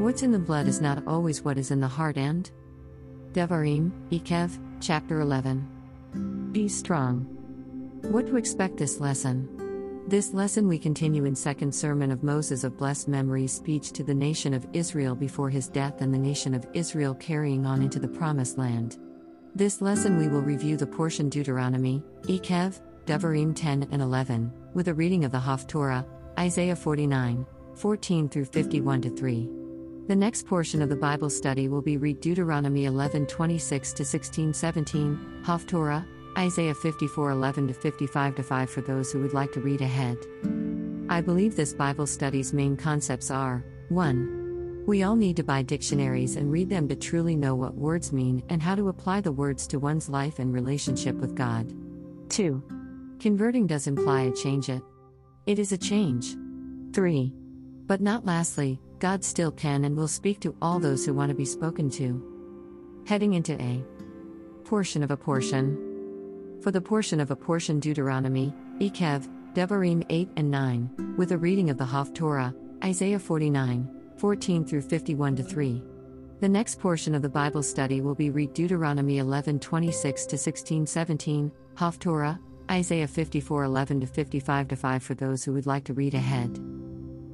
What's in the blood is not always what is in the heart and Devarim, Eikev, chapter 11. Be strong. What to expect this lesson? This lesson we continue in second sermon of Moses of blessed memory speech to the nation of Israel before his death and the nation of Israel carrying on into the promised land. This lesson we will review the portion Deuteronomy, Eikev, Devarim 10 and 11, with a reading of the Haftorah, Isaiah 49, 14 through 51 to 3. The next portion of the Bible study will be Re'eh Deuteronomy 11 26 to 16 17, Haftorah, Isaiah 54 11 to 55 to 5 for those who would like to read ahead. I believe this Bible study's main concepts are 1. We all need to buy dictionaries and read them to truly know what words mean and how to apply the words to one's life and relationship with God. 2. Converting does imply a change it. It is a change. 3. But not lastly, God still can and will speak to all those who want to be spoken to. Heading into a portion of a portion. For the portion of a portion Deuteronomy, Eikev, Devarim 8 and 9, with a reading of the Haftorah, Isaiah 49, 14 through 51 to 3. The next portion of the Bible study will be Re'eh Deuteronomy 11 26 to 16 17, Haftorah, Isaiah 54 11 to 55 to 5 for those who would like to read ahead.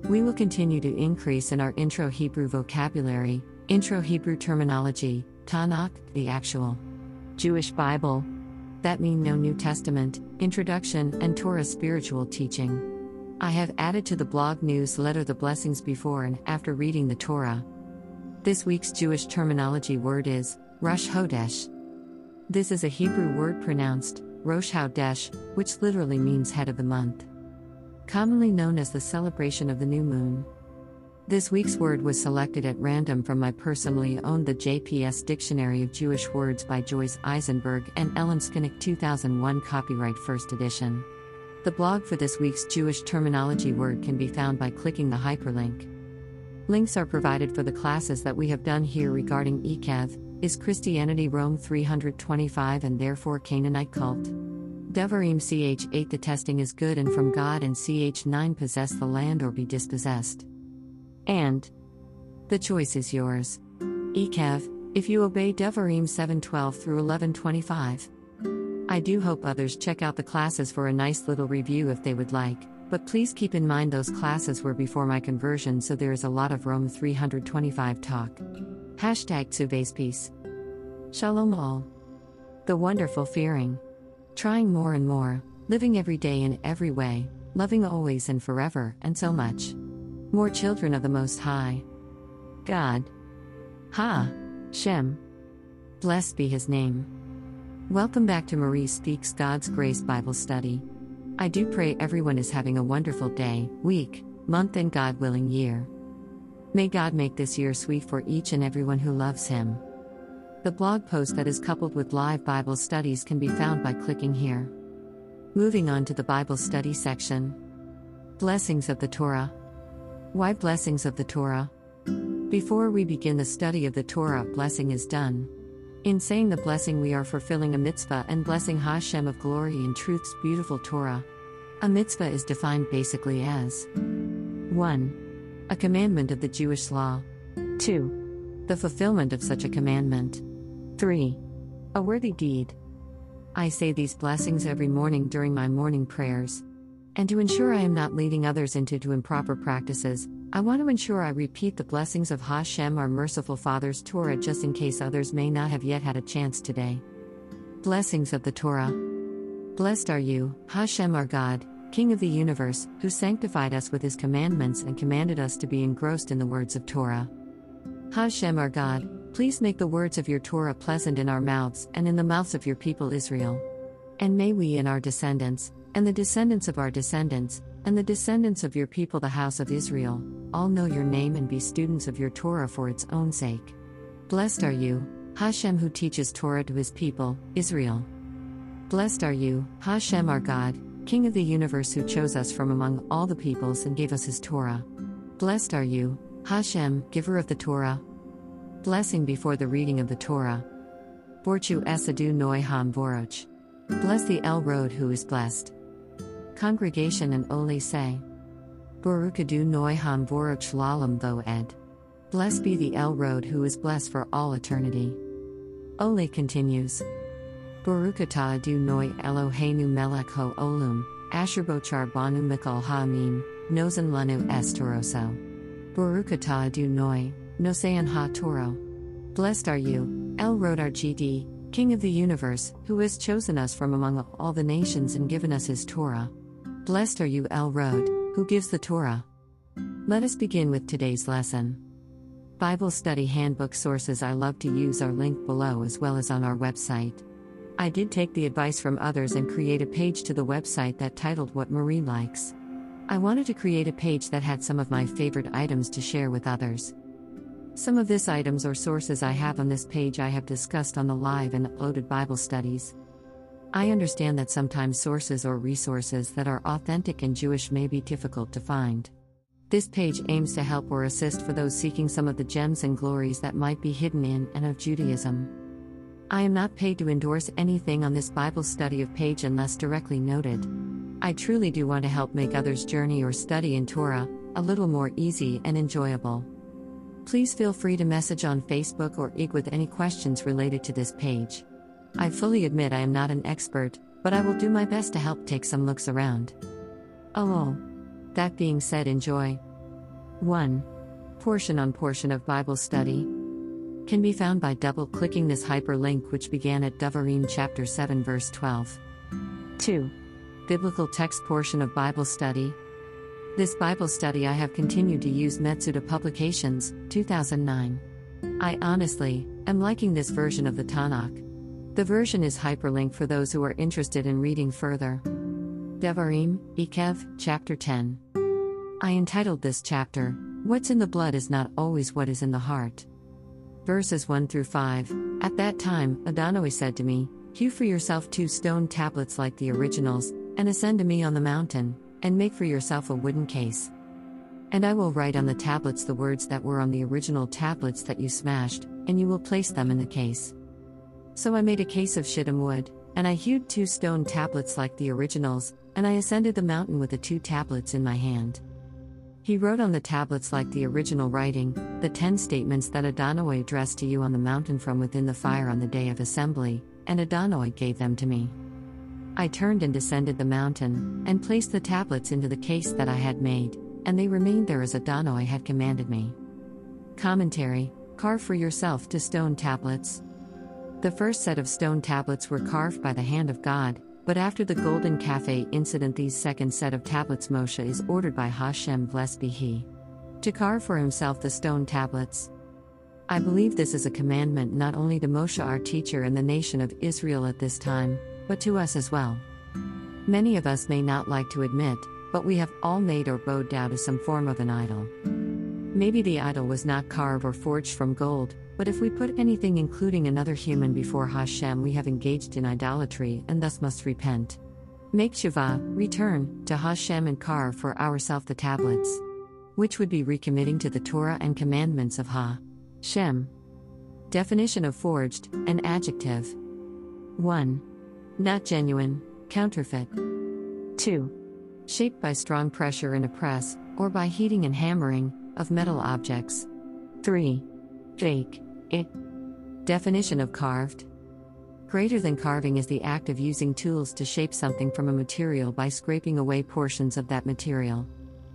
We will continue to increase in our intro Hebrew vocabulary, intro Hebrew terminology, Tanakh, the actual Jewish Bible. That mean no New Testament, introduction, and Torah spiritual teaching. I have added to the blog newsletter the blessings before and after reading the Torah. This week's Jewish terminology word is Rosh Hodesh. This is a Hebrew word pronounced Rosh Hodesh, which literally means head of the month commonly known as the celebration of the new moon. This week's word was selected at random from my personally owned The JPS Dictionary of Jewish Words by Joyce Eisenberg and Ellen Scolnic 2001 copyright first edition. The blog for this week's Jewish terminology word can be found by clicking the hyperlink. Links are provided for the classes that we have done here regarding Eikev, is Christianity Rome 325 and therefore Canaanite cult? Devarim ch 8 The testing is good and from God, and ch 9 Possess the land or be dispossessed. And the choice is yours. Eikev, if you obey Devarim 7:12 through 11:25. I do hope others check out the classes for a nice little review if they would like, but please keep in mind those classes were before my conversion, so there is a lot of Rome 325 talk. Hashtag Tzube's peace. Shalom all. The wonderful fearing. Trying more and more, living every day in every way, loving always and forever, and so much. More children of the Most High. God. Ha. Shem. Blessed be his name. Welcome back to Marie Speaks God's Grace Bible Study. I do pray everyone is having a wonderful day, week, month, and God willing year. May God make this year sweet for each and everyone who loves Him. The blog post that is coupled with live Bible studies can be found by clicking here. Moving on to the Bible study section. Blessings of the Torah. Why blessings of the Torah? Before we begin the study of the Torah, blessing is done. In saying the blessing, we are fulfilling a mitzvah and blessing Hashem of glory and truth's beautiful Torah. A mitzvah is defined basically as 1. A commandment of the Jewish law. 2. The fulfillment of such a commandment. 3. A worthy deed. I say these blessings every morning during my morning prayers. And to ensure I am not leading others into to improper practices, I want to ensure I repeat the blessings of Hashem, our merciful Father's Torah, just in case others may not have yet had a chance today. Blessings of the Torah. Blessed are you, Hashem, our God, King of the universe, who sanctified us with his commandments and commanded us to be engrossed in the words of Torah. Hashem, our God, Please make the words of your Torah pleasant in our mouths and in the mouths of your people Israel. And may we and our descendants, and the descendants of our descendants, and the descendants of your people, the house of Israel, all know your name and be students of your Torah for its own sake. Blessed are you, Hashem, who teaches Torah to his people, Israel. Blessed are you, Hashem, our God, King of the universe, who chose us from among all the peoples and gave us his Torah. Blessed are you, Hashem, giver of the Torah, Blessing before the reading of the Torah. Borchu Esadu Noi Ham Voroch. Bless the El Road who is blessed. Congregation and Ole say. Borukadu Noi Ham Voroch Lalam Tho Ed. Blessed be the El Road who is blessed for all eternity. Ole continues. Baruch atah Adonai Eloheinu melech ho olum, asher bochar banu mikol ha'amim, nozen lanu estoroso. Baruch atah Adonai, nosean ha Toro. Blessed are you, El Rod GD, King of the universe, who has chosen us from among all the nations and given us his Torah. Blessed are you, El Rod, who gives the Torah. Let us begin with today's lesson. Bible Study Handbook sources I love to use are linked below as well as on our website. I did take the advice from others and create a page to the website that titled What Marie Likes. I wanted to create a page that had some of my favorite items to share with others. Some of this items or sources I have on this page I have discussed on the live and uploaded Bible studies. I understand that sometimes sources or resources that are authentic and Jewish may be difficult to find. This page aims to help or assist for those seeking some of the gems and glories that might be hidden in and of Judaism. I am not paid to endorse anything on this Bible study of page unless directly noted. I truly do want to help make others' journey or study in Torah a little more easy and enjoyable. Please feel free to message on Facebook or IG with any questions related to this page. I fully admit I am not an expert, but I will do my best to help take some looks around. Oh. That being said, enjoy. 1. Portion on portion of Bible study can be found by double clicking this hyperlink, which began at Devarim chapter 7, verse 12. 2. Biblical text portion of Bible study. This Bible study I have continued to use Metsudah Publications, 2009. I honestly am liking this version of the Tanakh. The version is hyperlinked for those who are interested in reading further. Devarim, Eikev, chapter 10. I entitled this chapter, What's in the Blood is Not Always What is in the Heart. Verses 1 through 5. At that time, Adonai said to me, Hew for yourself two stone tablets like the originals, and ascend to me on the mountain, and make for yourself a wooden case. And I will write on the tablets the words that were on the original tablets that you smashed, and you will place them in the case. So I made a case of shittim wood, and I hewed two stone tablets like the originals, and I ascended the mountain with the two tablets in my hand. He wrote on the tablets like the original writing, the ten statements that Adonai addressed to you on the mountain from within the fire on the day of assembly, and Adonai gave them to me. I turned and descended the mountain, and placed the tablets into the case that I had made, and they remained there as Adonai had commanded me. Commentary Carve for yourself two stone tablets. The first set of stone tablets were carved by the hand of God, but after the Golden Calf incident, these second set of tablets Moshe is ordered by Hashem, blessed be he, to carve for himself the stone tablets. I believe this is a commandment not only to Moshe, our teacher, and the nation of Israel at this time, but to us as well. Many of us may not like to admit, but we have all made or bowed down to some form of an idol. Maybe the idol was not carved or forged from gold, but if we put anything, including another human, before Hashem, we have engaged in idolatry and thus must repent. Make Shiva, return, to Hashem and carve for ourselves the tablets. Which would be recommitting to the Torah and commandments of Ha. Shem. Definition of forged, an adjective. 1. Not genuine, counterfeit. 2. Shaped by strong pressure in a press, or by heating and hammering, of metal objects. 3. Fake. It. Definition of carved. Greater than carving is the act of using tools to shape something from a material by scraping away portions of that material.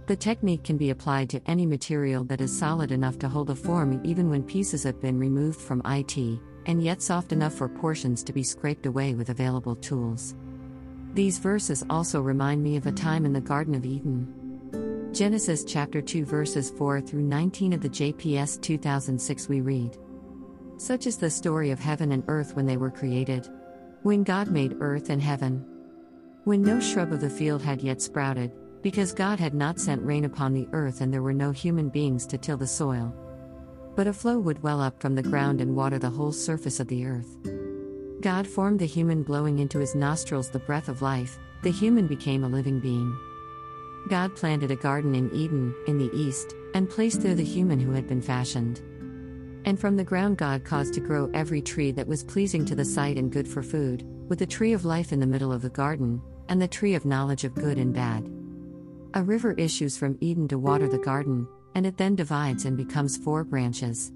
The technique can be applied to any material that is solid enough to hold a form even when pieces have been removed from it, and yet soft enough for portions to be scraped away with available tools. These verses also remind me of a time in the Garden of Eden. Genesis chapter 2 verses 4 through 19 of the JPS 2006 we read such is the story of heaven and earth when they were created. When God made earth and heaven. When no shrub of the field had yet sprouted, because God had not sent rain upon the earth and there were no human beings to till the soil. But a flow would well up from the ground and water the whole surface of the earth. God formed the human, blowing into his nostrils the breath of life, the human became a living being. God planted a garden in Eden, in the east, and placed there the human who had been fashioned. And from the ground God caused to grow every tree that was pleasing to the sight and good for food, with the tree of life in the middle of the garden, and the tree of knowledge of good and bad. A river issues from Eden to water the garden, and it then divides and becomes four branches.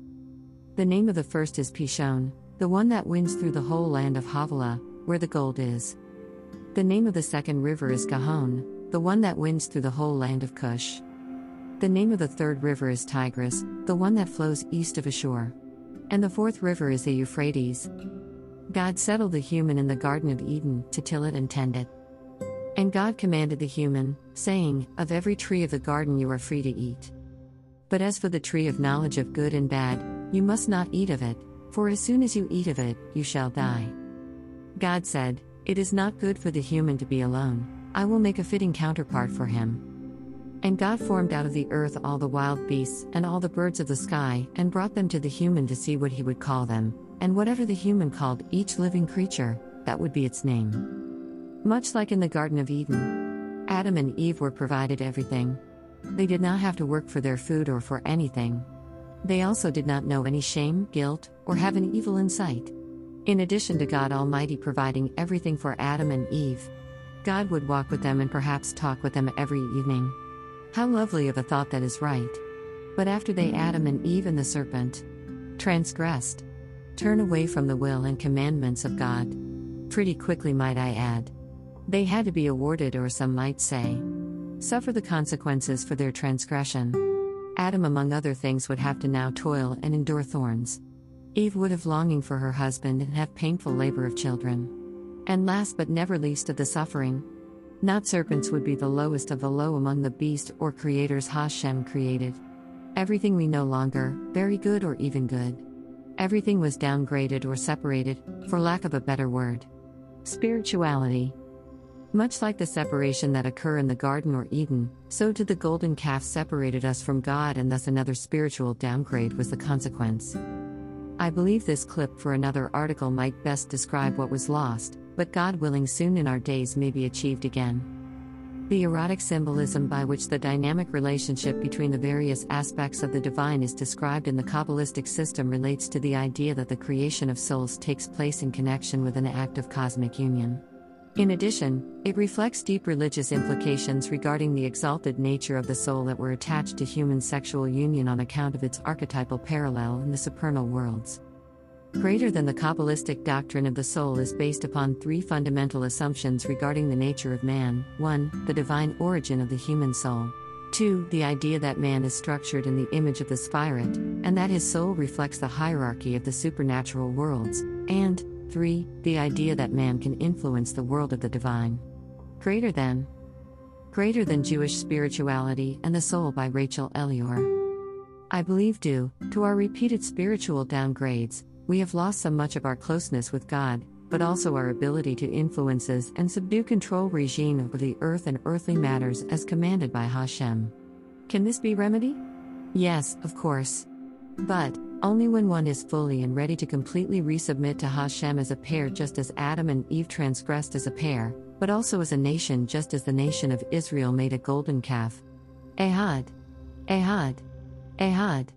The name of the first is Pishon, the one that winds through the whole land of Havilah, where the gold is. The name of the second river is Gihon, the one that winds through the whole land of Cush. The name of the third river is Tigris, the one that flows east of Ashur. And the fourth river is the Euphrates. God settled the human in the Garden of Eden to till it and tend it. And God commanded the human, saying, Of every tree of the garden you are free to eat. But as for the tree of knowledge of good and bad, you must not eat of it, for as soon as you eat of it, you shall die. God said, It is not good for the human to be alone, I will make a fitting counterpart for him. And God formed out of the earth all the wild beasts and all the birds of the sky, and brought them to the human to see what he would call them, and whatever the human called each living creature, that would be its name. Much like in the Garden of Eden, Adam and Eve were provided everything. They did not have to work for their food or for anything. They also did not know any shame, guilt, or have an evil in sight. In addition to God Almighty providing everything for Adam and Eve, God would walk with them and perhaps talk with them every evening. How lovely of a thought that is right. But after they, Adam and Eve and the serpent, transgressed, turn away from the will and commandments of God. Pretty quickly, might I add. They had to be awarded, or some might say, suffer the consequences for their transgression. Adam, among other things, would have to now toil and endure thorns. Eve would have longing for her husband and have painful labor of children. And last but never least of the suffering, not serpents would be the lowest of the low among the beast or creators Hashem created. Everything we no longer, very good or even good. Everything was downgraded or separated, for lack of a better word. Spirituality. Much like the separation that occur in the Garden or Eden, so did the golden calf separated us from God and thus another spiritual downgrade was the consequence. I believe this clip for another article might best describe what was lost, but God willing, soon in our days may be achieved again. The erotic symbolism by which the dynamic relationship between the various aspects of the divine is described in the Kabbalistic system relates to the idea that the creation of souls takes place in connection with an act of cosmic union. In addition, it reflects deep religious implications regarding the exalted nature of the soul that were attached to human sexual union on account of its archetypal parallel in the supernal worlds. Greater than the Kabbalistic doctrine of the soul is based upon three fundamental assumptions regarding the nature of man 1. The divine origin of the human soul. 2. The idea that man is structured in the image of the spirit, and that his soul reflects the hierarchy of the supernatural worlds. And 3. The idea that man can influence the world of the divine. Greater than. Greater than Jewish Spirituality and the Soul by Rachel Elior. I believe due to our repeated spiritual downgrades, we have lost so much of our closeness with God, but also our ability to influences and subdue control regime over the earth and earthly matters as commanded by Hashem. Can this be remedied? Yes, of course. But, only when one is fully and ready to completely resubmit to Hashem as a pair, just as Adam and Eve transgressed as a pair, but also as a nation, just as the nation of Israel made a golden calf. Ehad. Ehad. Ehad.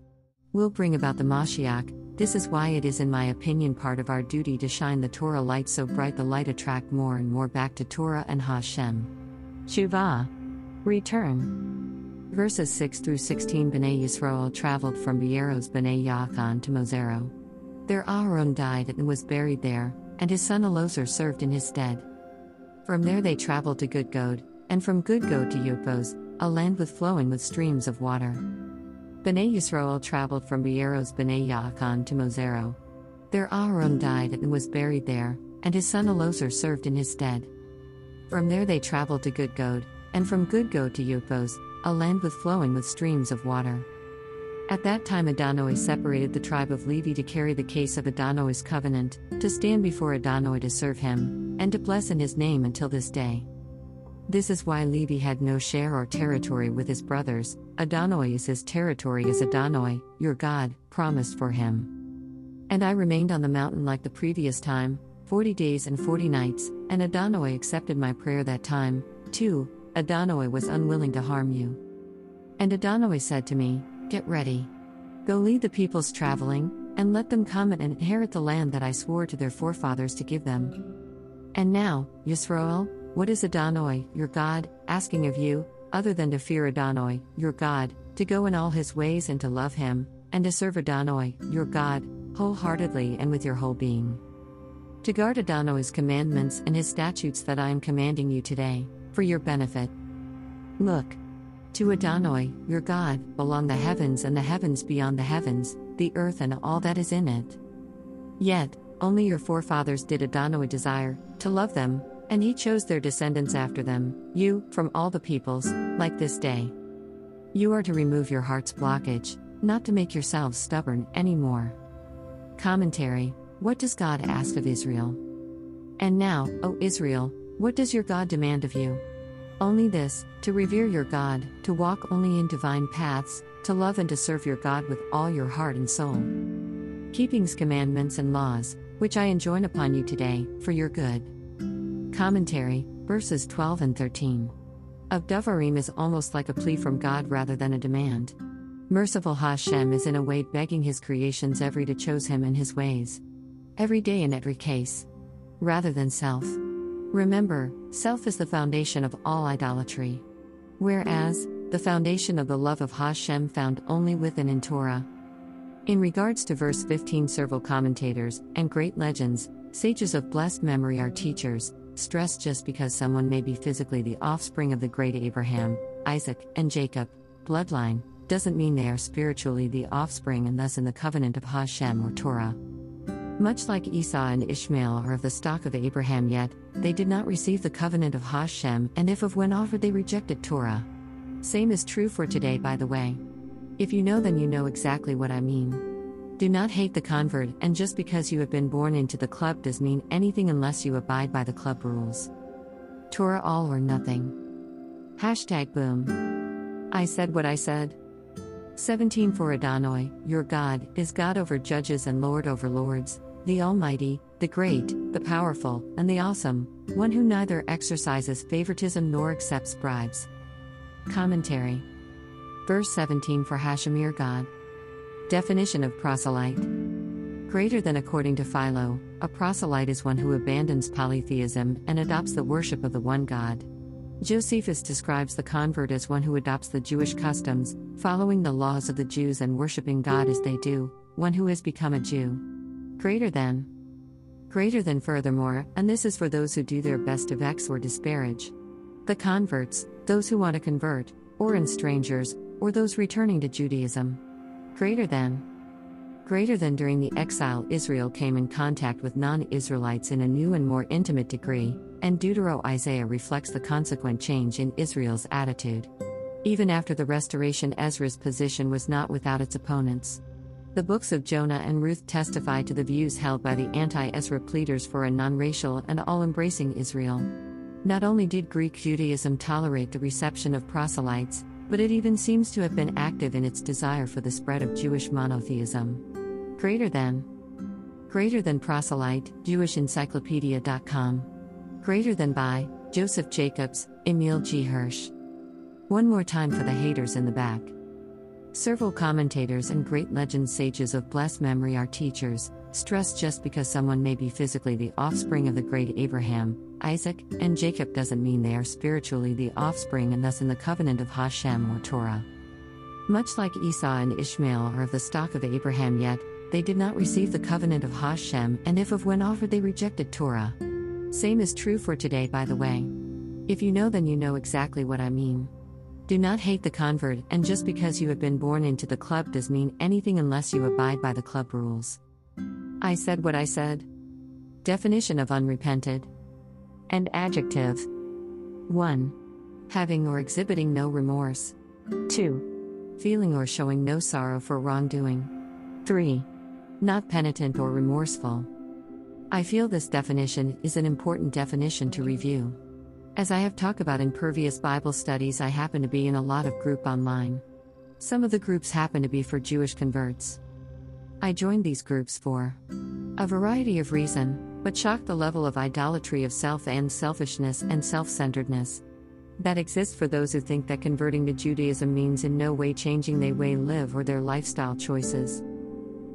Will bring about the Mashiach, this is why it is, in my opinion, part of our duty to shine the Torah light so bright the light attract more and more back to Torah and Hashem. Shuvah. Return. Verses 6 through 16 Bnei Yisrael traveled from Beeros Bnei Yaakon to Mosero. There Aharon died and was buried there, and his son Elozar served in his stead. From there they traveled to Gudgod, and from Gudgod to Yupos, a land with flowing with streams of water. Bnei Yisrael traveled from Beeros Bnei Yaakon to Mosero. There Aharon died and was buried there, and his son Elozar served in his stead. From there they traveled to Gudgod, and from Gudgod to Yupos, a land with flowing with streams of water. At that time Adonai separated the tribe of Levi to carry the case of Adonai's covenant, to stand before Adonai to serve him, and to bless in his name until this day. This is why Levi had no share or territory with his brothers. Adonai is his territory as Adonai, your God, promised for him. And I remained on the mountain like the previous time, forty days and forty nights, and Adonai accepted my prayer that time, too. Adonai was unwilling to harm you. And Adonai said to me, Get ready. Go lead the peoples traveling, and let them come and inherit the land that I swore to their forefathers to give them. And now, Yisroel, what is Adonai, your God, asking of you, other than to fear Adonai, your God, to go in all his ways and to love him, and to serve Adonai, your God, wholeheartedly and with your whole being. To guard Adonai's commandments and his statutes that I am commanding you today, for your benefit. Look. To Adonai, your God, belong the heavens and the heavens beyond the heavens, the earth and all that is in it. Yet, only your forefathers did Adonai desire, to love them, and he chose their descendants after them, you, from all the peoples, like this day. You are to remove your heart's blockage, not to make yourselves stubborn anymore. Commentary What does God ask of Israel? And now, O Israel, what does your God demand of you? Only this to revere your God, to walk only in divine paths, to love and to serve your God with all your heart and soul. Keeping's commandments and laws, which I enjoin upon you today, for your good. Commentary, verses 12 and 13. Of Devarim is almost like a plea from God rather than a demand. Merciful Hashem is in a way begging his creations every to chose him and his ways. Every day in every case. Rather than self. Remember, self is the foundation of all idolatry. Whereas, the foundation of the love of Hashem found only within in Torah. In regards to verse 15, several commentators and great legends, sages of blessed memory are teachers, stress just because someone may be physically the offspring of the great Abraham, Isaac, and Jacob, bloodline, doesn't mean they are spiritually the offspring and thus in the covenant of Hashem or Torah. Much like Esau and Ishmael are of the stock of Abraham, yet, they did not receive the covenant of Hashem, and if of when offered they rejected Torah. Same is true for today, by the way. If you know, then you know exactly what I mean. Do not hate the convert, and just because you have been born into the club does mean anything unless you abide by the club rules. Torah all or nothing. Hashtag boom. I said what I said. 17 For Adonai, your God, is God over judges and Lord over lords, the Almighty, the Great, the Powerful, and the Awesome, one who neither exercises favoritism nor accepts bribes. Commentary. Verse 17 For Hashemir God. Definition of proselyte Greater than according to Philo, a proselyte is one who abandons polytheism and adopts the worship of the one God. Josephus describes the convert as one who adopts the Jewish customs, following the laws of the Jews and worshiping God as they do, one who has become a Jew. Greater than. Greater than furthermore, and this is for those who do their best to vex or disparage. The converts, those who want to convert, or in strangers, or those returning to Judaism. Greater than. Greater than during the exile, Israel came in contact with non Israelites in a new and more intimate degree, and Deutero Isaiah reflects the consequent change in Israel's attitude. Even after the restoration, Ezra's position was not without its opponents. The books of Jonah and Ruth testify to the views held by the anti Ezra pleaders for a non racial and all embracing Israel. Not only did Greek Judaism tolerate the reception of proselytes, but it even seems to have been active in its desire for the spread of Jewish monotheism. Greater than. Greater than proselyte, JewishEncyclopedia.com. Greater than by, Joseph Jacobs, Emil G. Hirsch. One more time for the haters in the back. Several commentators and great legend sages of blessed memory are teachers, stress just because someone may be physically the offspring of the great Abraham, Isaac, and Jacob doesn't mean they are spiritually the offspring and thus in the covenant of Hashem or Torah. Much like Esau and Ishmael are of the stock of Abraham, yet, they did not receive the covenant of Hashem, and if of when offered they rejected Torah. Same is true for today, by the way. If you know, then you know exactly what I mean. Do not hate the convert, and just because you have been born into the club does mean anything unless you abide by the club rules. I said what I said. Definition of unrepented. And adjective 1. Having or exhibiting no remorse. 2. Feeling or showing no sorrow for wrongdoing. 3. Not penitent or remorseful. I feel this definition is an important definition to review. As I have talked about in previous Bible studies, I happen to be in a lot of group online. Some of the groups happen to be for Jewish converts. I joined these groups for a variety of reason, but shocked the level of idolatry of self and selfishness and self-centeredness that exists for those who think that converting to Judaism means in no way changing their way live or their lifestyle choices.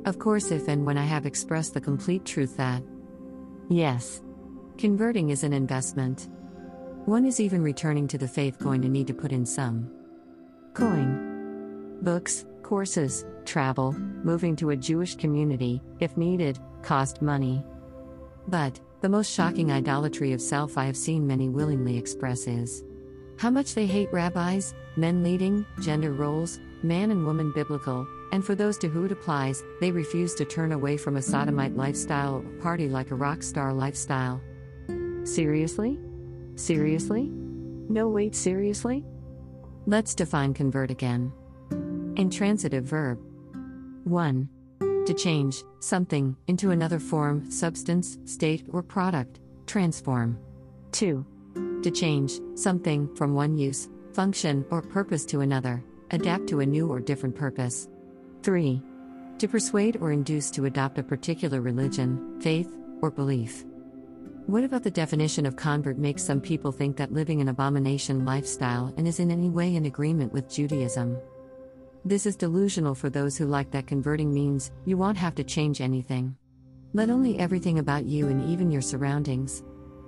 Of course, if and when I have expressed the complete truth that yes, converting is an investment. One is even returning to the faith going to need to put in some coin. Books, courses, travel, moving to a Jewish community, if needed, cost money. But, the most shocking idolatry of self I have seen many willingly express is how much they hate rabbis, men leading, gender roles, man and woman biblical, and for those to who it applies, they refuse to turn away from a sodomite lifestyle or party like a rock star lifestyle. Seriously? Seriously? No, wait, seriously? Let's define convert again. Intransitive verb 1. To change something into another form, substance, state, or product, transform. 2. To change something from one use, function, or purpose to another, adapt to a new or different purpose. 3. To persuade or induce to adopt a particular religion, faith, or belief. What about the definition of convert makes some people think that living an abomination lifestyle and is in any way in agreement with Judaism? This is delusional for those who like that converting means you won't have to change anything. Let only everything about you and even your surroundings.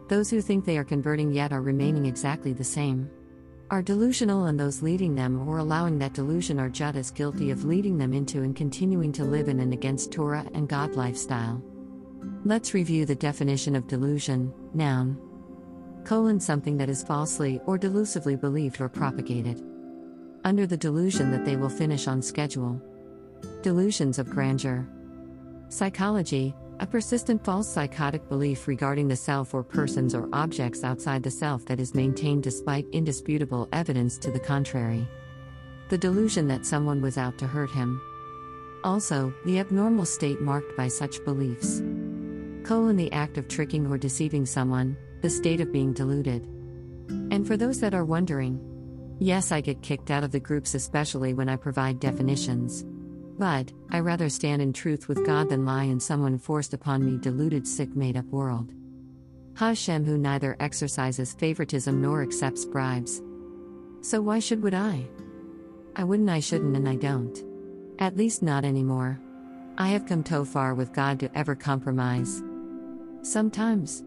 Those who think they are converting yet are remaining exactly the same. Are delusional and those leading them or allowing that delusion are just as guilty of leading them into and continuing to live in an against Torah and God lifestyle. Let's review the definition of delusion, noun. Colon something that is falsely or delusively believed or propagated. Under the delusion that they will finish on schedule. Delusions of grandeur. Psychology, a persistent false psychotic belief regarding the self or persons or objects outside the self that is maintained despite indisputable evidence to the contrary. The delusion that someone was out to hurt him. Also, the abnormal state marked by such beliefs. Colon the act of tricking or deceiving someone, the state of being deluded. And for those that are wondering, yes, I get kicked out of the groups, especially when I provide definitions. But, I rather stand in truth with God than lie in someone forced upon me deluded, sick, made up world. Hashem, who neither exercises favoritism nor accepts bribes. So why should would I? I wouldn't, I shouldn't, and I don't. At least not anymore. I have come too far with God to ever compromise. Sometimes.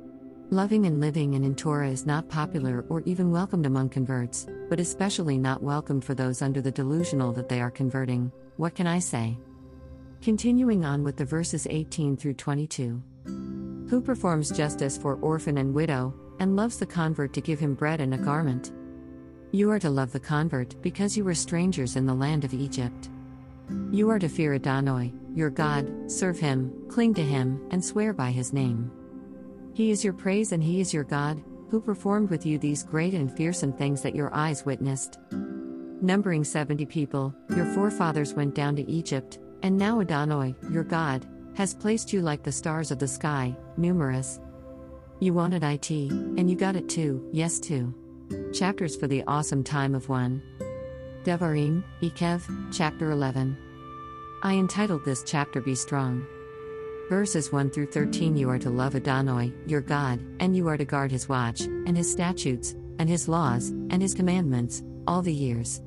Loving and living and in Torah is not popular or even welcomed among converts, but especially not welcomed for those under the delusional that they are converting. What can I say? Continuing on with the verses 18 through 22. Who performs justice for orphan and widow, and loves the convert to give him bread and a garment? You are to love the convert because you were strangers in the land of Egypt. You are to fear Adonai, your God, serve him, cling to him, and swear by his name. He is your praise and He is your God, who performed with you these great and fearsome things that your eyes witnessed. Numbering 70 people, your forefathers went down to Egypt, and now Adonai, your God, has placed you like the stars of the sky, numerous. You wanted IT, and you got it too, yes, too. Chapters for the awesome time of one. Devarim, Eikev, Chapter 11. I entitled this chapter Be Strong. Verses 1 through 13 You are to love Adonai, your God, and you are to guard his watch, and his statutes, and his laws, and his commandments, all the years.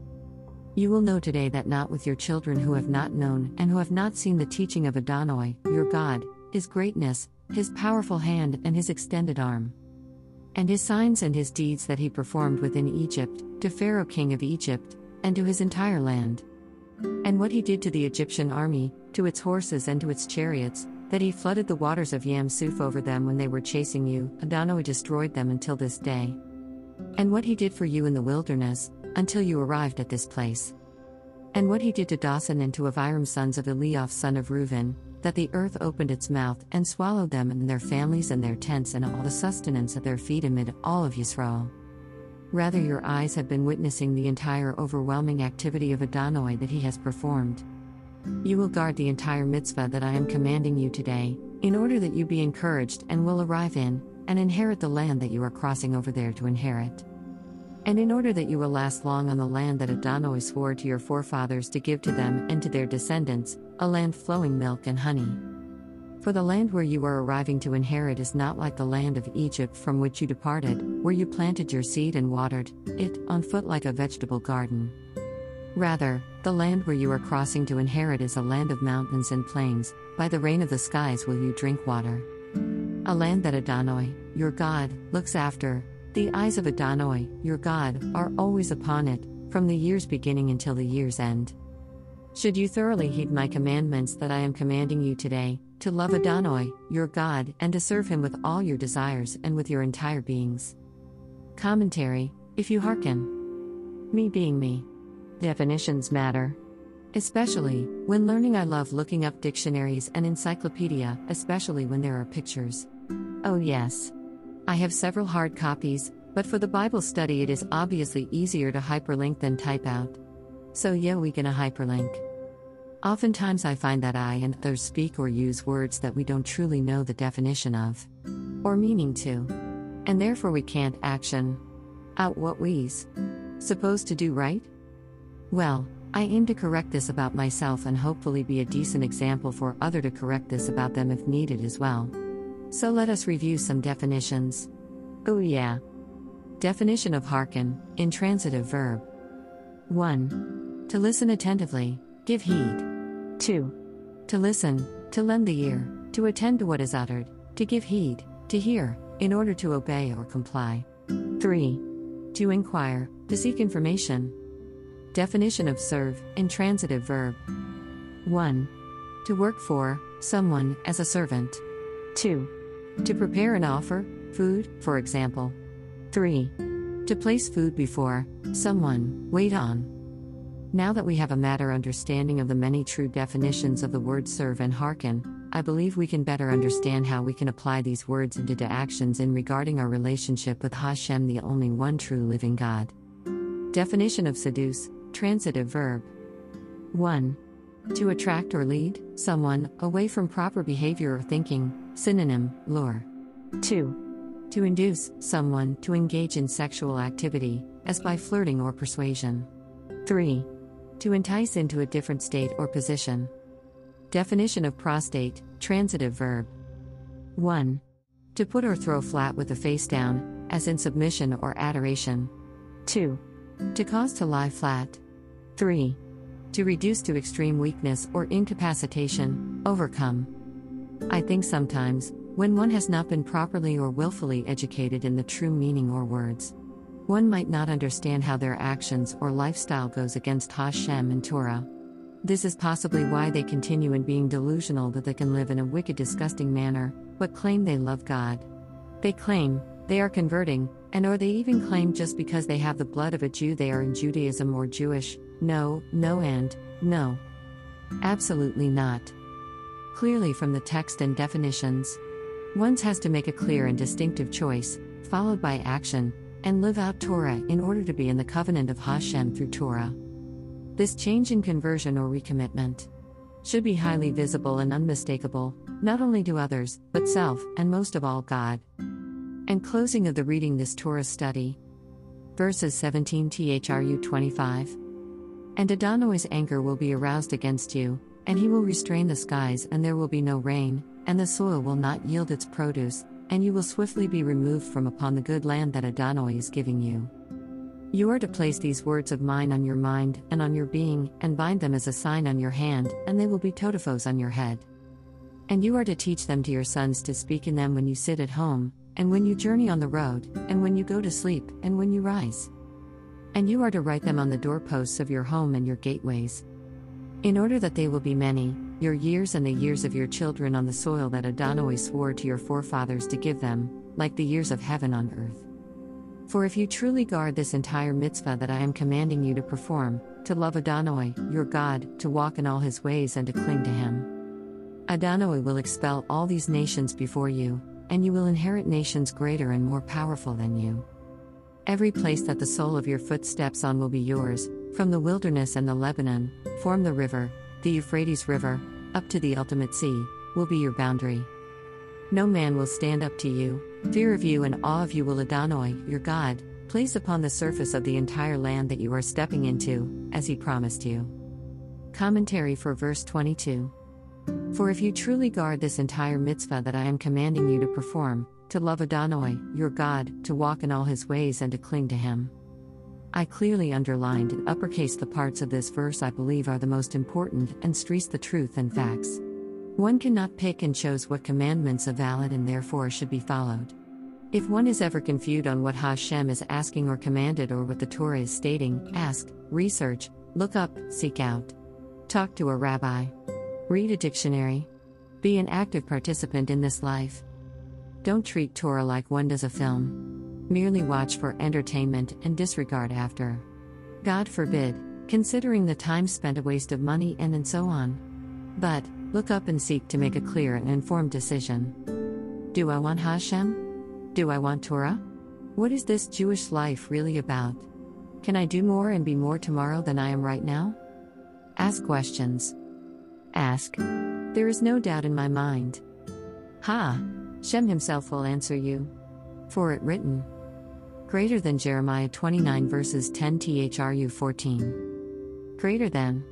You will know today that not with your children who have not known and who have not seen the teaching of Adonai, your God, his greatness, his powerful hand, and his extended arm. And his signs and his deeds that he performed within Egypt, to Pharaoh king of Egypt, and to his entire land. And what he did to the Egyptian army, to its horses and to its chariots, that he flooded the waters of Yam Suf over them when they were chasing you, Adonai destroyed them until this day. And what he did for you in the wilderness, until you arrived at this place. And what he did to Dasan and to Aviram sons of Eliav son of Reuven, that the earth opened its mouth and swallowed them and their families and their tents and all the sustenance of their feet amid all of Yisrael. Rather, your eyes have been witnessing the entire overwhelming activity of Adonai that he has performed. You will guard the entire mitzvah that I am commanding you today, in order that you be encouraged and will arrive in, and inherit the land that you are crossing over there to inherit. And in order that you will last long on the land that Adonai swore to your forefathers to give to them and to their descendants, a land flowing milk and honey. For the land where you are arriving to inherit is not like the land of Egypt from which you departed, where you planted your seed and watered it on foot like a vegetable garden. Rather, the land where you are crossing to inherit is a land of mountains and plains, by the rain of the skies will you drink water. A land that Adonai, your God, looks after, the eyes of Adonai, your God, are always upon it, from the year's beginning until the year's end. Should you thoroughly heed my commandments that I am commanding you today, to love Adonai, your God, and to serve him with all your desires and with your entire beings. Commentary If you hearken. Me being me. Definitions matter. Especially, when learning, I love looking up dictionaries and encyclopedia, especially when there are pictures. Oh, yes. I have several hard copies, but for the Bible study, it is obviously easier to hyperlink than type out. So, yeah, we gonna hyperlink. Oftentimes, I find that I and others speak or use words that we don't truly know the definition of or meaning to. And therefore, we can't action out what we's supposed to do, right? Well, I aim to correct this about myself and hopefully be a decent example for other to correct this about them if needed as well. So let us review some definitions. Oh yeah. Definition of hearken, intransitive verb. 1. To listen attentively, give heed. 2. To listen, to lend the ear, to attend to what is uttered, to give heed, to hear, in order to obey or comply. 3. To inquire, to seek information. Definition of serve, intransitive verb. 1. To work for, someone, as a servant. 2. To prepare and offer, food, for example. 3. To place food before, someone, wait on. Now that we have a matter understanding of the many true definitions of the word serve and hearken, I believe we can better understand how we can apply these words into actions in regarding our relationship with Hashem, the only one true living God. Definition of seduce, transitive verb. 1. To attract or lead someone away from proper behavior or thinking, synonym, lure. 2. To induce someone to engage in sexual activity, as by flirting or persuasion. 3. To entice into a different state or position. Definition of prostate, transitive verb. 1. To put or throw flat with the face down, as in submission or adoration. 2. To cause to lie flat. 3. To reduce to extreme weakness or incapacitation, overcome. I think sometimes, when one has not been properly or willfully educated in the true meaning or words, one might not understand how their actions or lifestyle goes against Hashem and Torah. This is possibly why they continue in being delusional that they can live in a wicked, disgusting manner, but claim they love God. They claim they are converting, and or they even claim just because they have the blood of a Jew they are in Judaism or Jewish. No, no, and no. Absolutely not. Clearly from the text and definitions, one has to make a clear and distinctive choice, followed by action, and live out Torah in order to be in the covenant of Hashem through Torah. This change in conversion or recommitment should be highly visible and unmistakable, not only to others, but self, and most of all God. And closing of the reading this Torah study. Verses 17 thru 25. And Adonai's anger will be aroused against you, and he will restrain the skies, and there will be no rain, and the soil will not yield its produce, and you will swiftly be removed from upon the good land that Adonai is giving you. You are to place these words of mine on your mind and on your being, and bind them as a sign on your hand, and they will be totophos on your head. And you are to teach them to your sons to speak in them when you sit at home, and when you journey on the road, and when you go to sleep, and when you rise. And you are to write them on the doorposts of your home and your gateways. In order that they will be many, your years and the years of your children on the soil that Adonai swore to your forefathers to give them, like the years of heaven on earth. For if you truly guard this entire mitzvah that I am commanding you to perform, to love Adonai, your God, to walk in all his ways and to cling to him, Adonai will expel all these nations before you, and you will inherit nations greater and more powerful than you. Every place that the sole of your foot steps on will be yours, from the wilderness and the Lebanon, form the river, the Euphrates River, up to the ultimate sea, will be your boundary. No man will stand up to you, fear of you and awe of you will Adonai, your God, place upon the surface of the entire land that you are stepping into, as he promised you. Commentary for verse 22. For if you truly guard this entire mitzvah that I am commanding you to perform, to love Adonai, your God, to walk in all his ways and to cling to him. I clearly underlined and uppercase the parts of this verse I believe are the most important and stress the truth and facts. One cannot pick and choose what commandments are valid and therefore should be followed. If one is ever confused on what Hashem is asking or commanded or what the Torah is stating, ask, research, look up, seek out. Talk to a rabbi. Read a dictionary. Be an active participant in this life. Don't treat Torah like one does a film. Merely watch for entertainment and disregard after. God forbid, considering the time spent a waste of money and and so on. But, look up and seek to make a clear and informed decision. Do I want Hashem? Do I want Torah? What is this Jewish life really about? Can I do more and be more tomorrow than I am right now? Ask questions. Ask. There is no doubt in my mind. Ha! Shem himself will answer you. For it written. Greater than Jeremiah 29 verses 10 thru 14. Greater than.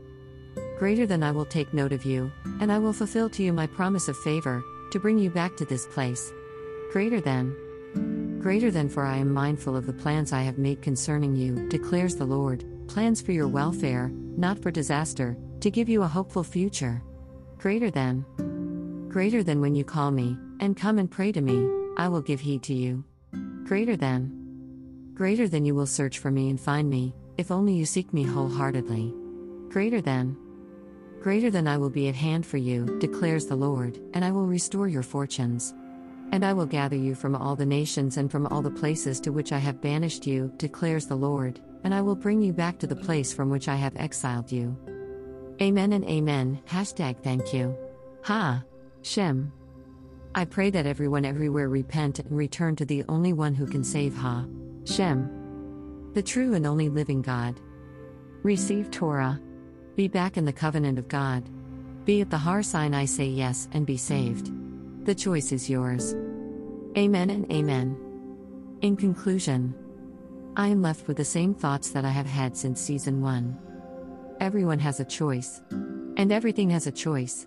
Greater than I will take note of you, and I will fulfill to you my promise of favor, to bring you back to this place. Greater than. Greater than for I am mindful of the plans I have made concerning you, declares the Lord, plans for your welfare, not for disaster, to give you a hopeful future. Greater than. Greater than when you call me, and come and pray to me, I will give heed to you. Greater than. Greater than you will search for me and find me, if only you seek me wholeheartedly. Greater than. Greater than I will be at hand for you, declares the Lord, and I will restore your fortunes. And I will gather you from all the nations and from all the places to which I have banished you, declares the Lord, and I will bring you back to the place from which I have exiled you. Amen and amen. Hashtag thank you. Ha. Shem. I pray that everyone everywhere repent and return to the only one who can save Ha. Shem. The true and only living God. Receive Torah. Be back in the covenant of God. Be at the Har Sinai, say yes, and be saved. The choice is yours. Amen and amen. In conclusion, I am left with the same thoughts that I have had since season 1. Everyone has a choice. And everything has a choice.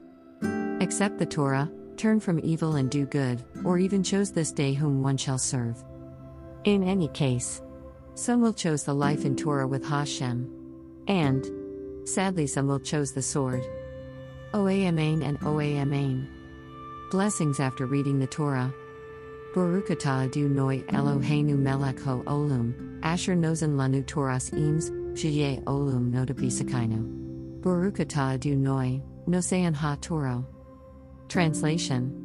Accept the Torah, turn from evil and do good, or even chose this day whom one shall serve. In any case, some will chose the life in Torah with Hashem. And, sadly, some will chose the sword. Oamain and Oamain. Blessings after reading the Torah. Baruch atah Adonai Eloheinu melech ha-olam, asher nozen lanu toras eames, Shye olum notabisakainu. Baruch atah Adonai, nosean ha-toro. Translation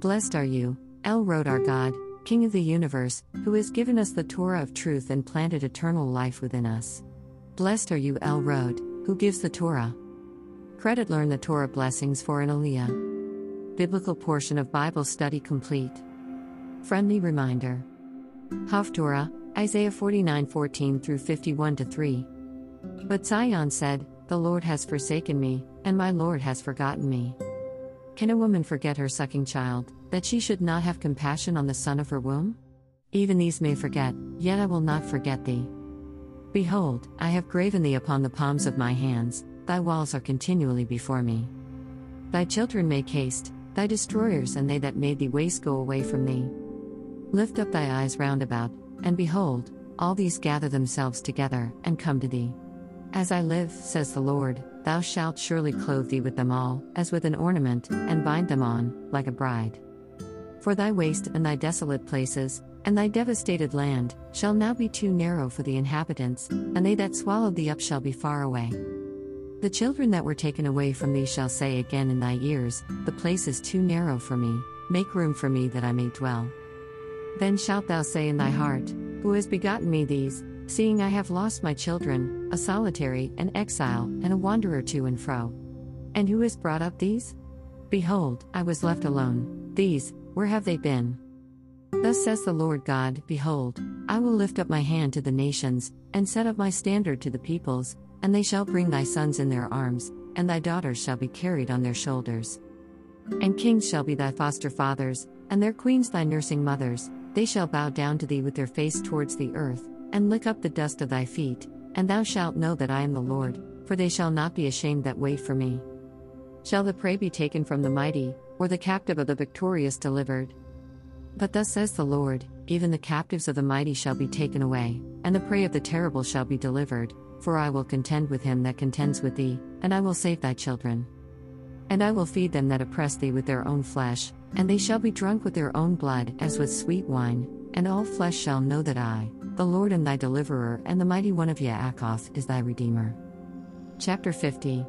Blessed are you, El Rod our God, King of the universe, who has given us the Torah of truth and planted eternal life within us. Blessed are you, El Rod, who gives the Torah. Credit Learn the Torah Blessings for an Aliyah. Biblical portion of Bible study complete. Friendly reminder. Haftorah, Isaiah 49 14 through 51 3. But Zion said, The Lord has forsaken me, and my Lord has forgotten me. Can a woman forget her sucking child, that she should not have compassion on the son of her womb? Even these may forget, yet I will not forget thee. Behold, I have graven thee upon the palms of my hands, thy walls are continually before me. Thy children make haste, thy destroyers and they that made thee waste go away from thee. Lift up thy eyes round about, and behold, all these gather themselves together, and come to thee. As I live, says the Lord, thou shalt surely clothe thee with them all, as with an ornament, and bind them on, like a bride. For thy waste and thy desolate places, and thy devastated land, shall now be too narrow for the inhabitants, and they that swallowed thee up shall be far away. The children that were taken away from thee shall say again in thy ears, The place is too narrow for me, make room for me that I may dwell. Then shalt thou say in thy heart, Who has begotten me these, seeing I have lost my children, a solitary, an exile, and a wanderer to and fro? And who has brought up these? Behold, I was left alone. These, where have they been? Thus says the Lord God Behold, I will lift up my hand to the nations, and set up my standard to the peoples, and they shall bring thy sons in their arms, and thy daughters shall be carried on their shoulders. And kings shall be thy foster fathers, and their queens thy nursing mothers they shall bow down to thee with their face towards the earth, and lick up the dust of thy feet, and thou shalt know that I am the Lord, for they shall not be ashamed that wait for me. Shall the prey be taken from the mighty, or the captive of the victorious delivered? But thus says the Lord even the captives of the mighty shall be taken away, and the prey of the terrible shall be delivered, for I will contend with him that contends with thee, and I will save thy children. And I will feed them that oppress thee with their own flesh, and they shall be drunk with their own blood as with sweet wine, and all flesh shall know that I, the Lord am thy deliverer, and the mighty one of Yaakov is thy redeemer. Chapter 50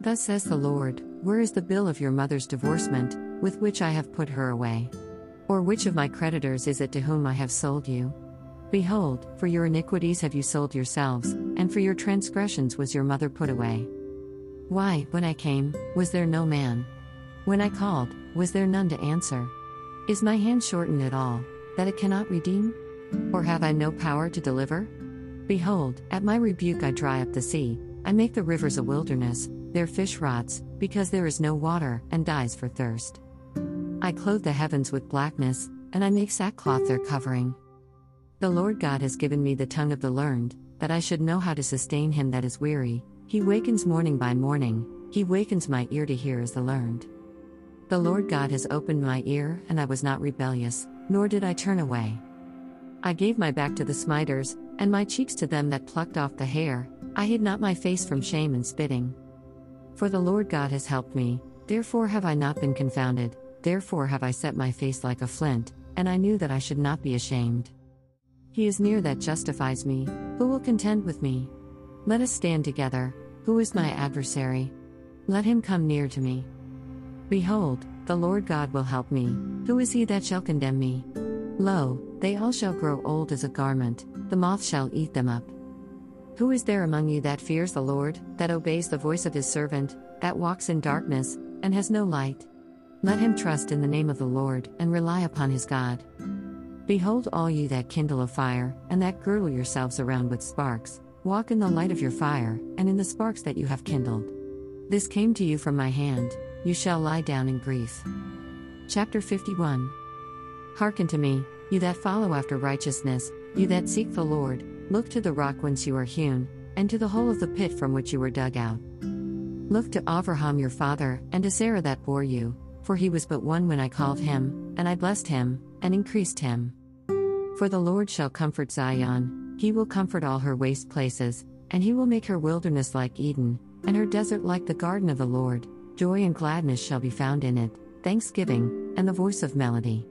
Thus says the Lord Where is the bill of your mother's divorcement, with which I have put her away? Or which of my creditors is it to whom I have sold you? Behold, for your iniquities have you sold yourselves, and for your transgressions was your mother put away. Why, when I came, was there no man? When I called, was there none to answer? Is my hand shortened at all, that it cannot redeem? Or have I no power to deliver? Behold, at my rebuke I dry up the sea, I make the rivers a wilderness, their fish rots, because there is no water, and dies for thirst. I clothe the heavens with blackness, and I make sackcloth their covering. The Lord God has given me the tongue of the learned, that I should know how to sustain him that is weary. He wakens morning by morning, he wakens my ear to hear as the learned. The Lord God has opened my ear, and I was not rebellious, nor did I turn away. I gave my back to the smiters, and my cheeks to them that plucked off the hair, I hid not my face from shame and spitting. For the Lord God has helped me, therefore have I not been confounded, therefore have I set my face like a flint, and I knew that I should not be ashamed. He is near that justifies me, who will contend with me? Let us stand together, who is my adversary? Let him come near to me. Behold, the Lord God will help me, who is he that shall condemn me? Lo, they all shall grow old as a garment, the moth shall eat them up. Who is there among you that fears the Lord, that obeys the voice of his servant, that walks in darkness, and has no light? Let him trust in the name of the Lord, and rely upon his God. Behold, all you that kindle a fire, and that girdle yourselves around with sparks, walk in the light of your fire, and in the sparks that you have kindled. This came to you from my hand, you shall lie down in grief. Chapter 51 Hearken to me, you that follow after righteousness, you that seek the Lord, look to the rock whence you are hewn, and to the hole of the pit from which you were dug out. Look to Avraham your father, and to Sarah that bore you, for he was but one when I called him, and I blessed him, and increased him. For the Lord shall comfort Zion, he will comfort all her waste places, and he will make her wilderness like Eden, and her desert like the garden of the Lord. Joy and gladness shall be found in it, thanksgiving, and the voice of melody.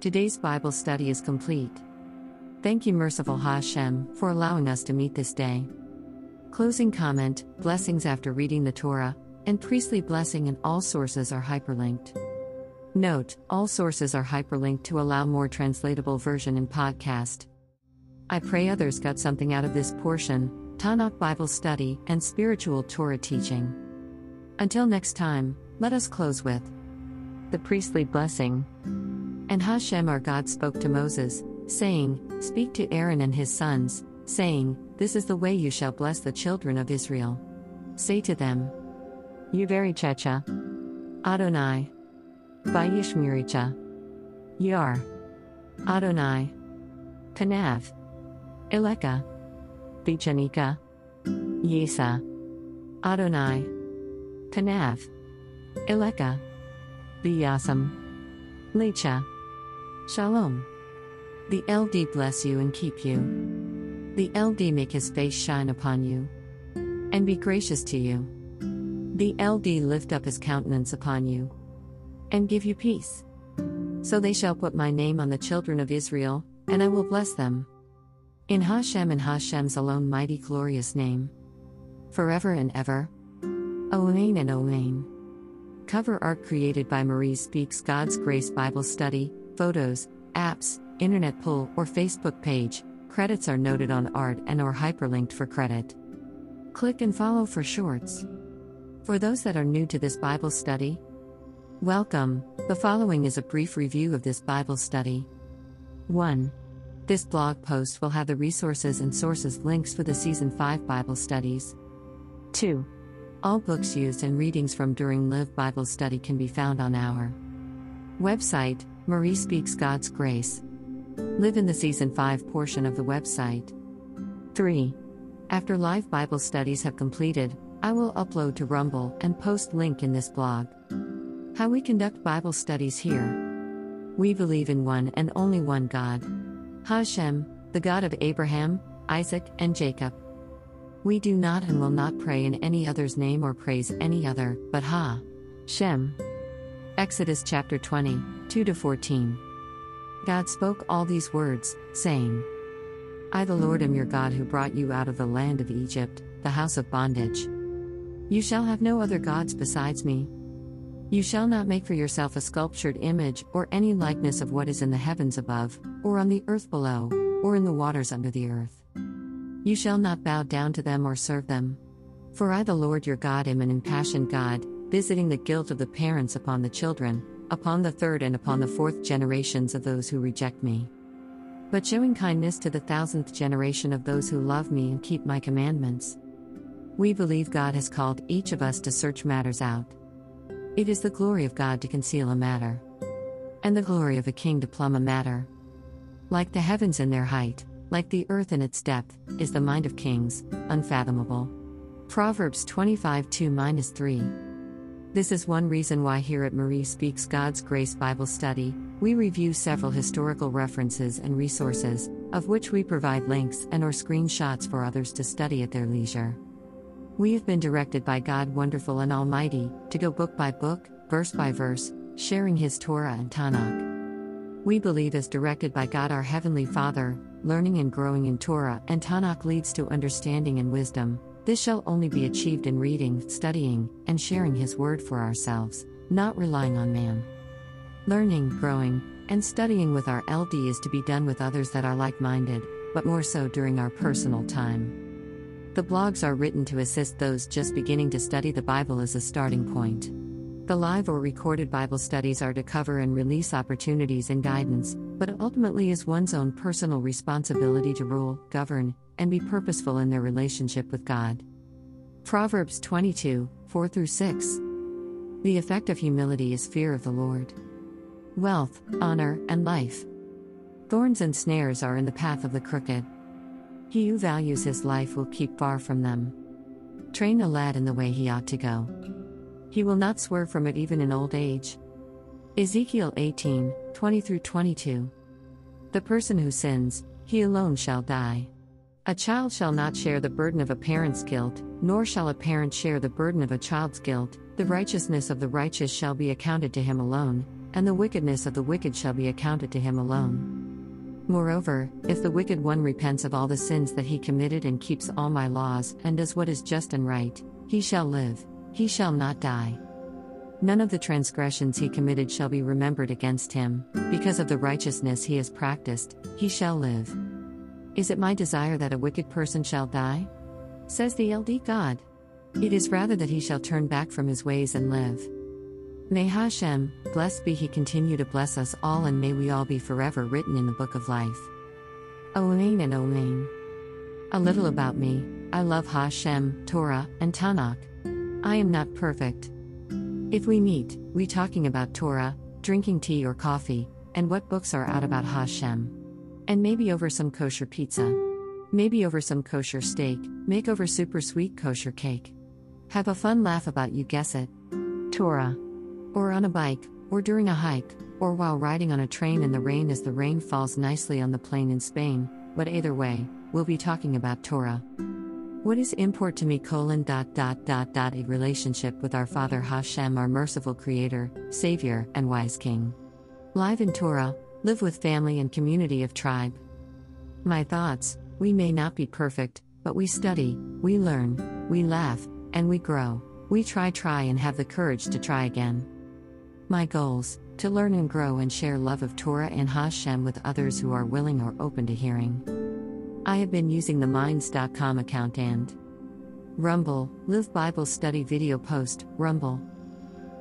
Today's Bible study is complete. Thank you, merciful Hashem, for allowing us to meet this day. Closing comment Blessings after reading the Torah, and priestly blessing and all sources are hyperlinked. Note, all sources are hyperlinked to allow more translatable version in podcast. I pray others got something out of this portion, Tanakh Bible study, and spiritual Torah teaching. Until next time, let us close with the priestly blessing. And Hashem our God spoke to Moses, saying, Speak to Aaron and his sons, saying, This is the way you shall bless the children of Israel. Say to them, Uverichecha, Adonai, Bayishmiricha, Yar, Adonai, Kanav, Eleka, Bichanika, Yesa, Adonai, Kanav, Eleka, Biyasam, Lecha, Shalom. The LD bless you and keep you. The LD make his face shine upon you and be gracious to you. The LD lift up his countenance upon you and give you peace. So they shall put my name on the children of Israel, and I will bless them. In Hashem and Hashem's alone mighty glorious name. Forever and ever. Amen and Amen. Cover art created by Marie Speaks God's Grace Bible Study, photos, apps, internet pull, or Facebook page. Credits are noted on art and or hyperlinked for credit. Click and follow for shorts. For those that are new to this Bible study, welcome. The following is a brief review of this Bible study. 1. This blog post will have the resources and sources links for the Season 5 Bible studies. 2. All books used and readings from during Live Bible Study can be found on our website, Marie Speaks God's Grace. Live in the Season 5 portion of the website. 3. After live Bible studies have completed, I will upload to Rumble and post link in this blog. How we conduct Bible studies here. We believe in one and only one God. Hashem, the God of Abraham, Isaac, and Jacob. We do not and will not pray in any other's name or praise any other, but Ha. Shem. Exodus chapter 20, 2 14. God spoke all these words, saying, I, the Lord, am your God who brought you out of the land of Egypt, the house of bondage. You shall have no other gods besides me. You shall not make for yourself a sculptured image or any likeness of what is in the heavens above, or on the earth below, or in the waters under the earth. You shall not bow down to them or serve them. For I, the Lord your God, am an impassioned God, visiting the guilt of the parents upon the children, upon the third and upon the fourth generations of those who reject me. But showing kindness to the thousandth generation of those who love me and keep my commandments. We believe God has called each of us to search matters out. It is the glory of God to conceal a matter, and the glory of a king to plumb a matter. Like the heavens in their height, like the earth in its depth, is the mind of kings, unfathomable. Proverbs 25 2 3. This is one reason why here at Marie Speaks God's Grace Bible Study, we review several historical references and resources, of which we provide links and or screenshots for others to study at their leisure. We have been directed by God wonderful and almighty to go book by book, verse by verse, sharing his Torah and Tanakh. We believe as directed by God our heavenly Father, learning and growing in Torah and Tanakh leads to understanding and wisdom, this shall only be achieved in reading, studying, and sharing His Word for ourselves, not relying on man. Learning, growing, and studying with our LD is to be done with others that are like minded, but more so during our personal time. The blogs are written to assist those just beginning to study the Bible as a starting point. The live or recorded Bible studies are to cover and release opportunities and guidance, but ultimately is one's own personal responsibility to rule, govern, and be purposeful in their relationship with God. Proverbs 22 4 through 6. The effect of humility is fear of the Lord. Wealth, honor, and life. Thorns and snares are in the path of the crooked. He who values his life will keep far from them. Train a lad in the way he ought to go. He will not swerve from it even in old age. Ezekiel 18 20 through 22. The person who sins, he alone shall die. A child shall not share the burden of a parent's guilt, nor shall a parent share the burden of a child's guilt. The righteousness of the righteous shall be accounted to him alone, and the wickedness of the wicked shall be accounted to him alone. Moreover, if the wicked one repents of all the sins that he committed and keeps all my laws and does what is just and right, he shall live, he shall not die. None of the transgressions he committed shall be remembered against him, because of the righteousness he has practiced, he shall live. Is it my desire that a wicked person shall die? Says the LD God. It is rather that he shall turn back from his ways and live. May Hashem, blessed be he, continue to bless us all, and may we all be forever written in the book of life. Amen and Amen. A little about me I love Hashem, Torah, and Tanakh. I am not perfect. If we meet, we talking about Torah, drinking tea or coffee, and what books are out about Hashem. And maybe over some kosher pizza. Maybe over some kosher steak, make over super sweet kosher cake. Have a fun laugh about you guess it. Torah. Or on a bike, or during a hike, or while riding on a train in the rain as the rain falls nicely on the plain in Spain, but either way, we'll be talking about Torah. What is import to me colon dot dot dot dot a relationship with our Father Hashem our merciful Creator, Savior, and Wise King. Live in Torah, live with family and community of tribe. My thoughts we may not be perfect, but we study, we learn, we laugh, and we grow. We try, try, and have the courage to try again. My goals to learn and grow and share love of Torah and Hashem with others who are willing or open to hearing. I have been using the Minds.com account and Rumble, Live Bible Study Video Post, Rumble,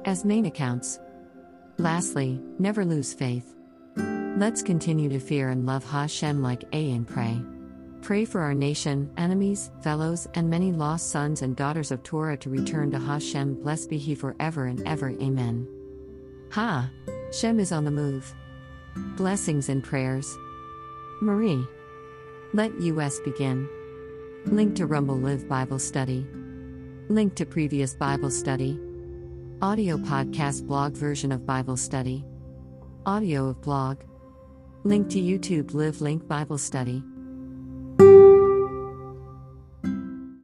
as main accounts. Lastly, never lose faith. Let's continue to fear and love Hashem like A and pray. Pray for our nation, enemies, fellows, and many lost sons and daughters of Torah to return to Hashem. Blessed be He forever and ever. Amen. Ha! Shem is on the move. Blessings and prayers. Marie. Let US begin. Link to Rumble Live Bible Study. Link to previous Bible study. Audio podcast blog version of Bible study. Audio of blog. Link to YouTube Live Link Bible Study.